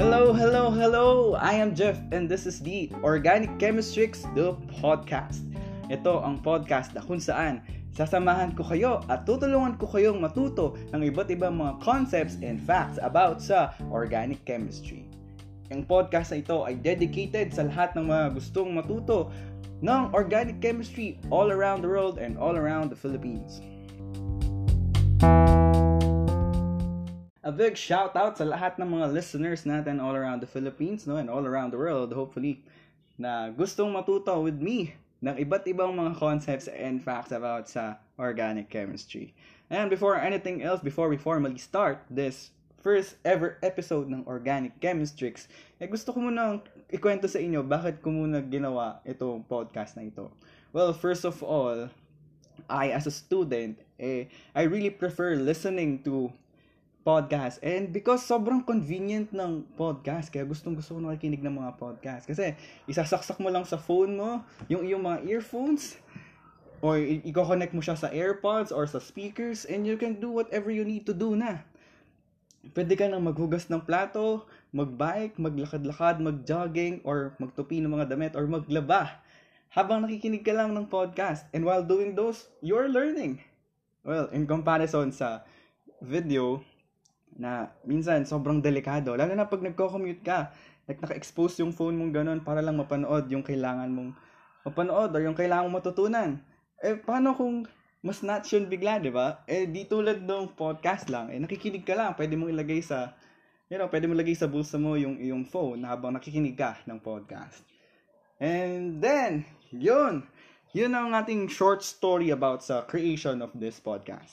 Hello, hello, hello! I am Jeff and this is the Organic Chemistrix, the podcast. Ito ang podcast na kung saan sasamahan ko kayo at tutulungan ko kayong matuto ng iba't ibang mga concepts and facts about sa organic chemistry. Ang podcast na ito ay dedicated sa lahat ng mga gustong matuto ng organic chemistry all around the world and all around the Philippines. A big shout out sa lahat ng mga listeners natin all around the Philippines no and all around the world hopefully na gustong matuto with me ng iba't ibang mga concepts and facts about sa organic chemistry. And before anything else, before we formally start this first ever episode ng Organic Chemistrix, eh gusto ko muna ikwento sa inyo bakit ko muna ginawa itong podcast na ito. Well, first of all, I as a student, eh, I really prefer listening to podcast. And because sobrang convenient ng podcast, kaya gustong gusto ko nakikinig ng mga podcast. Kasi isasaksak mo lang sa phone mo, yung iyong mga earphones, or i-connect mo siya sa AirPods or sa speakers, and you can do whatever you need to do na. Pwede ka nang maghugas ng plato, magbike, maglakad-lakad, magjogging, or magtupi ng mga damit, or maglaba. Habang nakikinig ka lang ng podcast. And while doing those, you're learning. Well, in comparison sa video, na minsan sobrang delikado. Lalo na pag nagko-commute ka, like naka-expose yung phone mong ganun para lang mapanood yung kailangan mong mapanood or yung kailangan mong matutunan. Eh, paano kung mas nuts yun bigla, di ba? Eh, di tulad ng podcast lang. Eh, nakikinig ka lang. Pwede mong ilagay sa, you know, pwede mong ilagay sa bulsa mo yung, yung phone habang nakikinig ka ng podcast. And then, yun. Yun ang ating short story about sa creation of this podcast.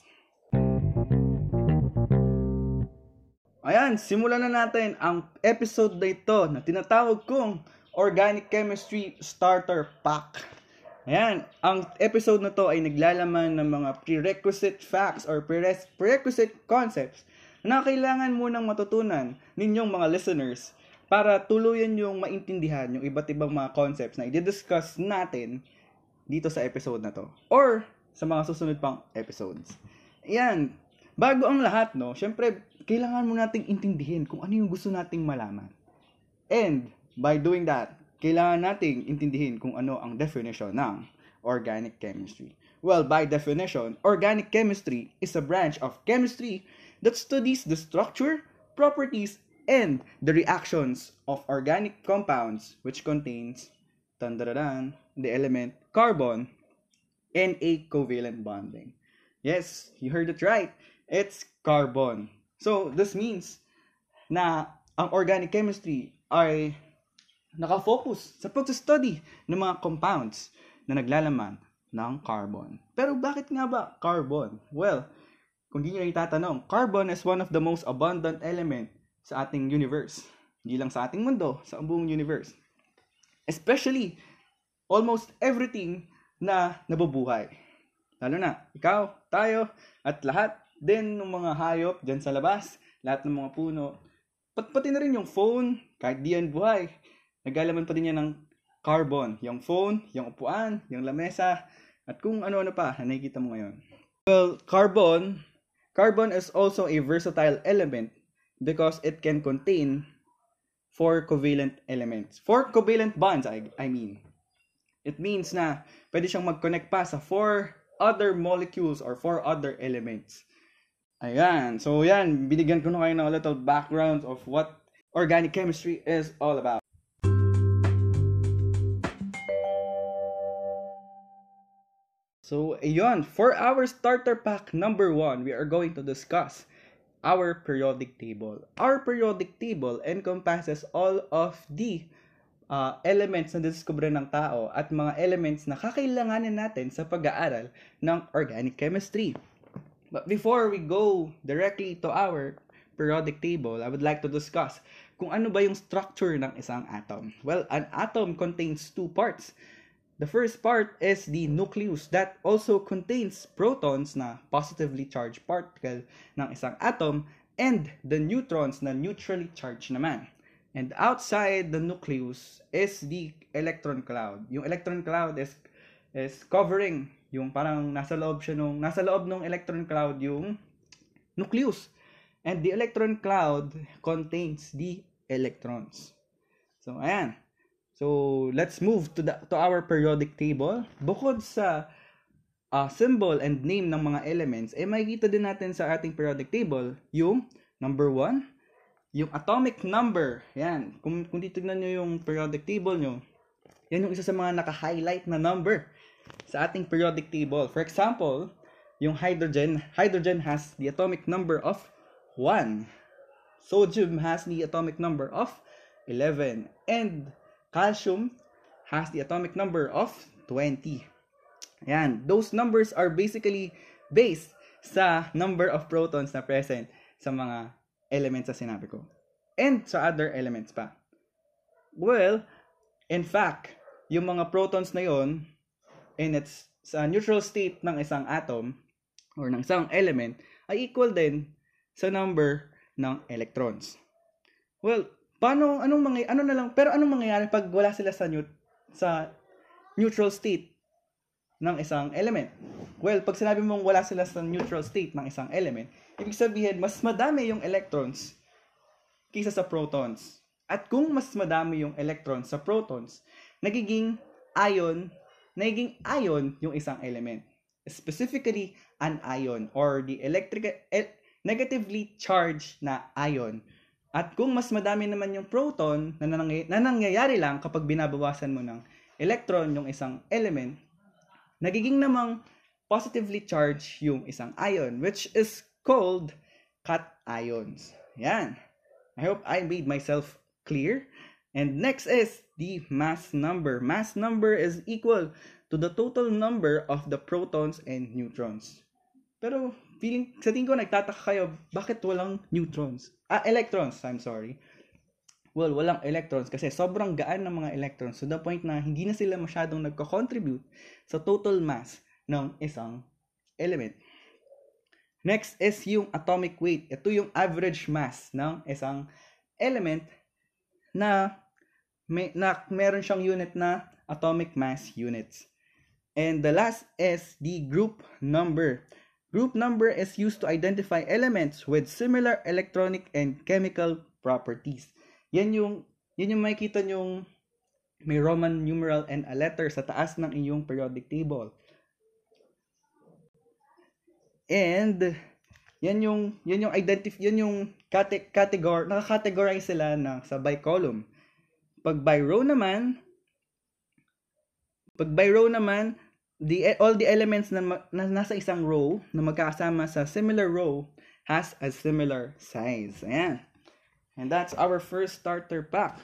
Ayan, simulan na natin ang episode na ito na tinatawag kong Organic Chemistry Starter Pack. Ayan, ang episode na to ay naglalaman ng mga prerequisite facts or prerequisite concepts na kailangan munang matutunan ninyong mga listeners para tuluyan yung maintindihan yung iba't ibang mga concepts na i-discuss natin dito sa episode na to or sa mga susunod pang episodes. Ayan, bago ang lahat, no, syempre, kailangan mo nating intindihin kung ano yung gusto nating malaman. And, by doing that, kailangan nating intindihin kung ano ang definition ng organic chemistry. Well, by definition, organic chemistry is a branch of chemistry that studies the structure, properties, and the reactions of organic compounds which contains tandaradan, the element carbon and a covalent bonding. Yes, you heard it right. It's carbon. So, this means na ang organic chemistry ay nakafocus sa pag-study ng mga compounds na naglalaman ng carbon. Pero bakit nga ba carbon? Well, kung di nyo itatanong, carbon is one of the most abundant element sa ating universe. Hindi lang sa ating mundo, sa buong universe. Especially, almost everything na nabubuhay. Lalo na, ikaw, tayo, at lahat Then, ng mga hayop dyan sa labas, lahat ng mga puno, pat pati na rin yung phone, kahit di buhay, naglalaman pa din yan ng carbon. Yung phone, yung upuan, yung lamesa, at kung ano-ano pa na nakikita mo ngayon. Well, carbon, carbon is also a versatile element because it can contain four covalent elements. Four covalent bonds, I, I mean. It means na pwede siyang mag-connect pa sa four other molecules or four other elements. Ayan. So, yan. Binigyan ko na kayo ng a little background of what organic chemistry is all about. So, ayun. For our starter pack number one, we are going to discuss our periodic table. Our periodic table encompasses all of the uh, elements na discover ng tao at mga elements na kakailanganin natin sa pag-aaral ng organic chemistry. But before we go directly to our periodic table, I would like to discuss kung ano ba yung structure ng isang atom. Well, an atom contains two parts. The first part is the nucleus that also contains protons na positively charged particle ng isang atom and the neutrons na neutrally charged naman. And outside the nucleus is the electron cloud. Yung electron cloud is is covering yung parang nasa loob siya nung, nasa loob ng electron cloud yung nucleus. And the electron cloud contains the electrons. So, ayan. So, let's move to, the, to our periodic table. Bukod sa uh, symbol and name ng mga elements, eh makikita din natin sa ating periodic table yung number 1, yung atomic number. Yan. Kung, kung titignan nyo yung periodic table nyo, yan yung isa sa mga naka-highlight na number sa ating periodic table. For example, yung hydrogen, hydrogen has the atomic number of 1. Sodium has the atomic number of 11. And calcium has the atomic number of 20. Yan. Those numbers are basically based sa number of protons na present sa mga elements na sinabi ko. And sa other elements pa. Well, in fact, yung mga protons na yon in its sa neutral state ng isang atom or ng isang element ay equal din sa number ng electrons. Well, paano anong mga ano na lang pero anong mangyayari pag wala sila sa neut sa neutral state ng isang element? Well, pag sinabi mong wala sila sa neutral state ng isang element, ibig sabihin mas madami yung electrons kaysa sa protons. At kung mas madami yung electrons sa protons, nagiging ion, nagiging ion yung isang element. Specifically, an ion or the electric e- negatively charged na ion. At kung mas madami naman yung proton na, nangy- na nangyayari lang kapag binabawasan mo ng electron yung isang element, nagiging namang positively charged yung isang ion, which is called cations. Yan. I hope I made myself clear. And next is the mass number. Mass number is equal to the total number of the protons and neutrons. Pero feeling sa tingin ko nagtataka kayo bakit walang neutrons? Ah, electrons, I'm sorry. Well, walang electrons kasi sobrang gaan ng mga electrons to the point na hindi na sila masyadong nagko-contribute sa total mass ng isang element. Next is yung atomic weight. Ito yung average mass ng isang element na may na meron siyang unit na atomic mass units. And the last is the group number. Group number is used to identify elements with similar electronic and chemical properties. Yan yung yan yung makikita yung may Roman numeral and a letter sa taas ng inyong periodic table. And yan yung yan yung identify yan yung cate- category naka-categorize sila na sa by column. Pag by row naman pag by row naman the all the elements na, na nasa isang row na magkakasama sa similar row has a similar size. Ayan. And that's our first starter pack.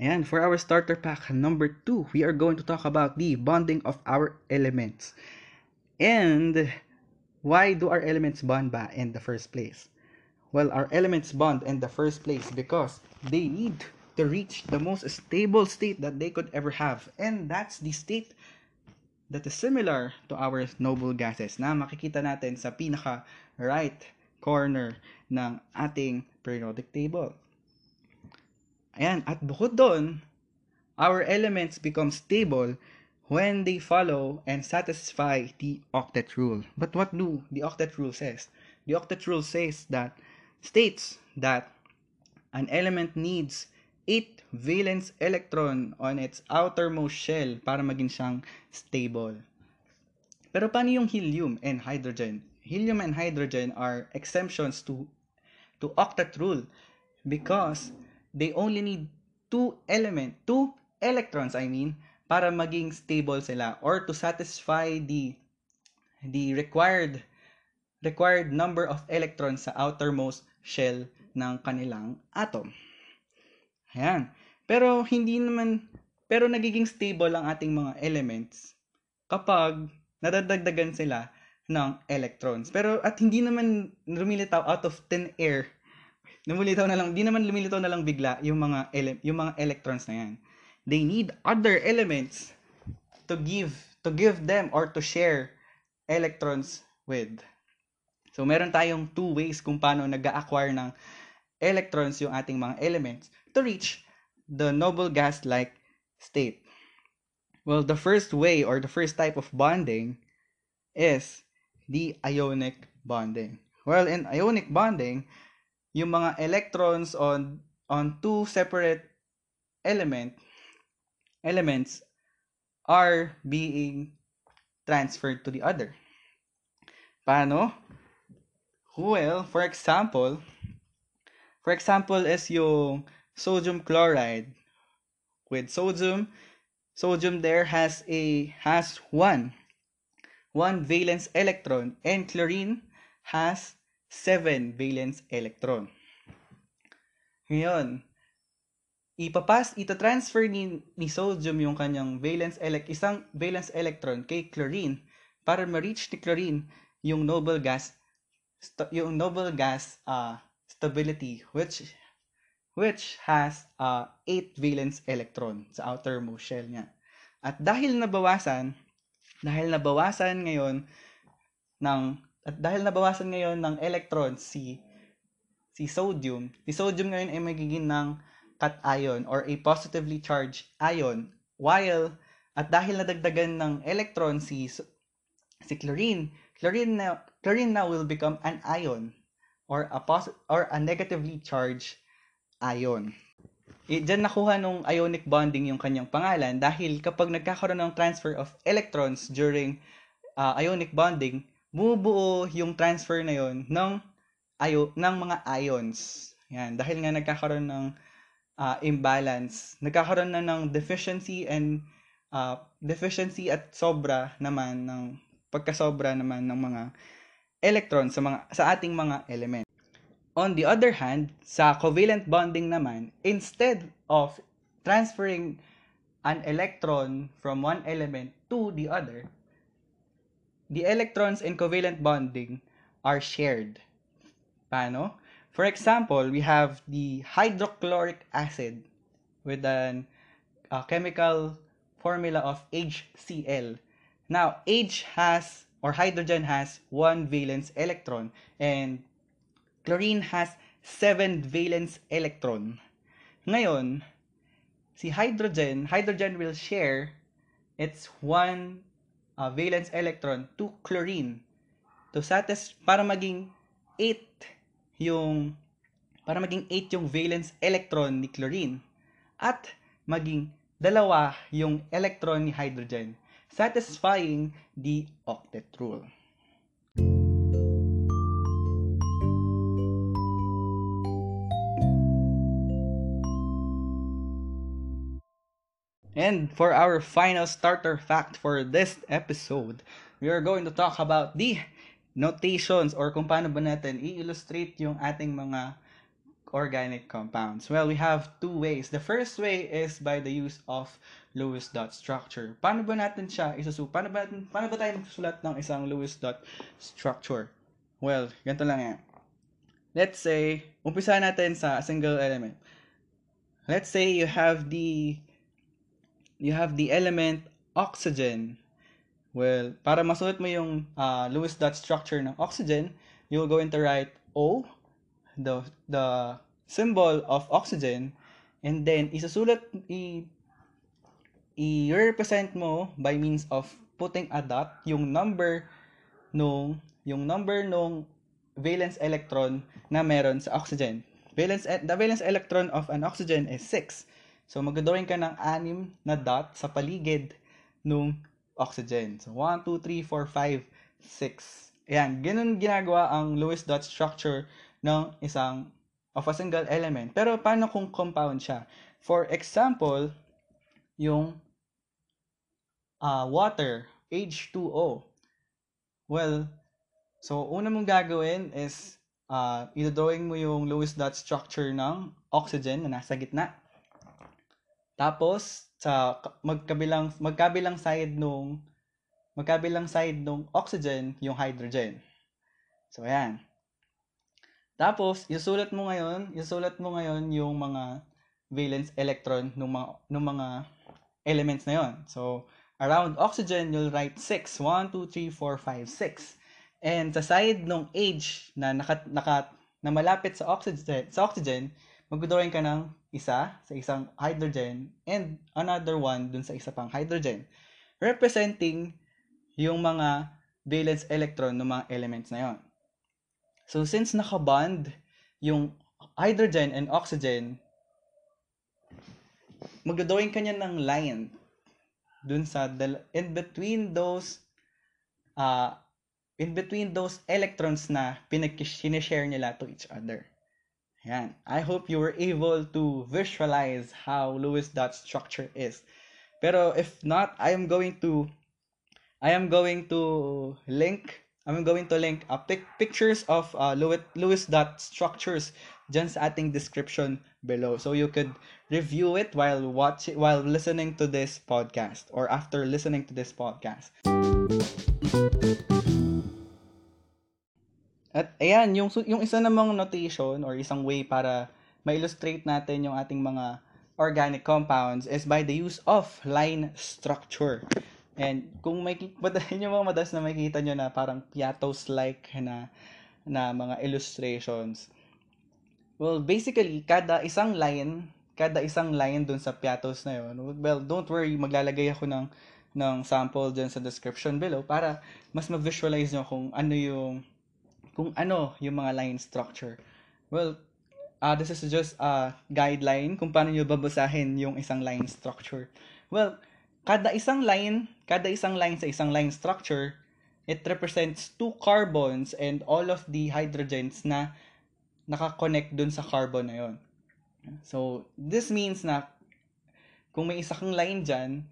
Ayan, for our starter pack number 2, we are going to talk about the bonding of our elements. And why do our elements bond ba in the first place? Well, our elements bond in the first place because they need to reach the most stable state that they could ever have. And that's the state that is similar to our noble gases na makikita natin sa pinaka right corner ng ating periodic table. Ayan, at bukod doon, our elements become stable when they follow and satisfy the octet rule. But what do the octet rule says? The octet rule says that states that an element needs 8 valence electron on its outermost shell para maging siyang stable. Pero paano yung helium and hydrogen? Helium and hydrogen are exemptions to to octet rule because they only need two element, two electrons I mean, para maging stable sila or to satisfy the the required required number of electrons sa outermost shell ng kanilang atom. Ayan. Pero hindi naman pero nagiging stable ang ating mga elements kapag nadadagdagan sila ng electrons. Pero at hindi naman lumilitaw out of thin air lumilitaw na lang, di naman lumilitaw na lang bigla yung mga ele- yung mga electrons na yan. They need other elements to give to give them or to share electrons with. So meron tayong two ways kung paano nag-acquire ng electrons yung ating mga elements to reach the noble gas-like state. Well, the first way or the first type of bonding is the ionic bonding. Well, in ionic bonding, yung mga electrons on on two separate element elements are being transferred to the other. Paano? Well, for example, for example is yung sodium chloride. With sodium, sodium there has a has one one valence electron and chlorine has seven valence electron. Ngayon, ipapas, ita-transfer ni, ni sodium yung kanyang valence elect, isang valence electron kay chlorine para ma-reach ni chlorine yung noble gas st- yung noble gas uh, stability which which has uh, 8 valence electron sa outermost shell niya. At dahil nabawasan, dahil nabawasan ngayon ng at dahil nabawasan ngayon ng electron si si sodium, si sodium ngayon ay magiging ng cation or a positively charged ion while at dahil nadagdagan ng electron si si chlorine, chlorine now, chlorine now will become an ion or a pos- or a negatively charged ion. E, Diyan nakuha nung ionic bonding yung kanyang pangalan dahil kapag nagkakaroon ng transfer of electrons during uh, ionic bonding, bumubuo yung transfer na yon ng ayo ng mga ions. Yan, dahil nga nagkakaroon ng uh, imbalance, nagkakaroon na ng deficiency and uh, deficiency at sobra naman ng pagkasobra naman ng mga electrons sa mga sa ating mga element. On the other hand, sa covalent bonding naman, instead of transferring an electron from one element to the other, the electrons in covalent bonding are shared. Paano? For example, we have the hydrochloric acid with an uh, chemical formula of HCl. Now, H has or hydrogen has one valence electron and chlorine has seven valence electron. Ngayon, si hydrogen, hydrogen will share its one uh, valence electron to chlorine to satisfy para maging 8 yung para maging 8 yung valence electron ni chlorine at maging dalawa yung electron ni hydrogen satisfying the octet rule. And for our final starter fact for this episode, we are going to talk about the notations or kung paano ba natin i-illustrate yung ating mga organic compounds. Well, we have two ways. The first way is by the use of Lewis dot structure. Paano ba natin siya isusulat? Paano ba, paano ba tayo magsusulat ng isang Lewis dot structure? Well, ganito lang yan. Let's say, umpisa natin sa single element. Let's say you have the you have the element oxygen. Well, para masulat mo yung uh, Lewis dot structure ng oxygen, you're going to write O, the the symbol of oxygen, and then isusulat i i-represent mo by means of putting a dot yung number nung yung number nung valence electron na meron sa oxygen. Valence the valence electron of an oxygen is 6. So magdodrawing ka ng anim na dot sa paligid nung oxygen. So 1 2 3 4 5 6. Ayan, ganun ginagawa ang Lewis dot structure ng isang of a single element. Pero paano kung compound siya? For example, yung uh, water, H2O. Well, so una mong gagawin is uh, i-drawing mo yung Lewis dot structure ng oxygen na nasa gitna. Tapos sa magkabilang magkabilang side nung magkabilang side nung oxygen yung hydrogen. So ayan. Tapos isusulat mo ngayon, isusulat mo ngayon yung mga valence electron ng mga ng mga elements na yon. So around oxygen, you'll write 6. 1, 2, 3, 4, 5, 6. And sa side ng H na naka, naka, na malapit sa oxygen, sa oxygen, magdodrawing ka ng isa sa isang hydrogen and another one dun sa isa pang hydrogen. Representing yung mga valence electron ng mga elements na yon. So, since nakabond yung hydrogen and oxygen, magdodrawing kanya ng line dun sa dal- in between those uh, in between those electrons na pinag-share nila to each other. Yan. I hope you were able to visualize how Lewis dot structure is. Pero if not, I am going to I am going to link I'm going to link uh, pic- pictures of uh, Lewis, Lewis dot structures just sa ating description below. So you could review it while watching while listening to this podcast or after listening to this podcast. At ayan, yung yung isa namang notation or isang way para ma-illustrate natin yung ating mga organic compounds is by the use of line structure. And kung may yun yung mga madalas na makikita nyo na parang piatos-like na na mga illustrations. Well, basically, kada isang line, kada isang line dun sa piatos na yun, well, don't worry, maglalagay ako ng, ng sample dyan sa description below para mas ma-visualize nyo kung ano yung kung ano yung mga line structure. Well, uh, this is just a guideline kung paano nyo babasahin yung isang line structure. Well, kada isang line, kada isang line sa isang line structure, it represents two carbons and all of the hydrogens na nakakonect dun sa carbon na yon. So, this means na kung may isa kang line dyan,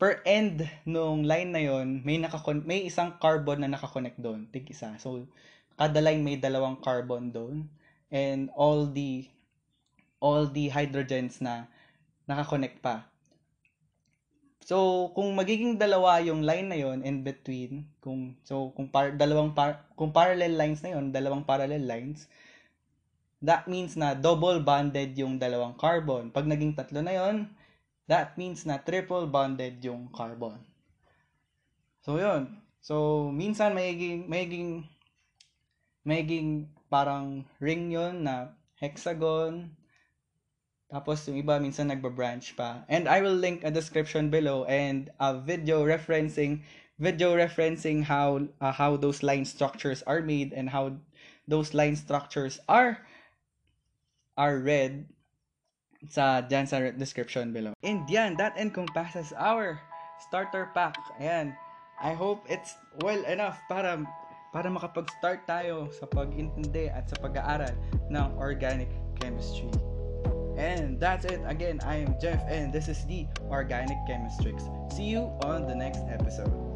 per end nung line na yon may nakakon may isang carbon na nakakonect doon, tig isa. So, kada line may dalawang carbon doon and all the all the hydrogens na nakakonect pa. So, kung magiging dalawa yung line na yon in between, kung so kung par, dalawang par, kung parallel lines na yon, dalawang parallel lines, that means na double bonded yung dalawang carbon. Pag naging tatlo na yon, that means na triple bonded yung carbon. So, yun. So, minsan magiging, magiging, magiging parang ring yon na hexagon. Tapos, yung iba minsan nagba-branch pa. And I will link a description below and a video referencing video referencing how uh, how those line structures are made and how those line structures are are read sa dyan sa description below. And yan, that encompasses our starter pack. Ayan. I hope it's well enough para para makapag-start tayo sa pag-intindi at sa pag-aaral ng organic chemistry. And that's it. Again, I am Jeff and this is the Organic Chemistrix. See you on the next episode.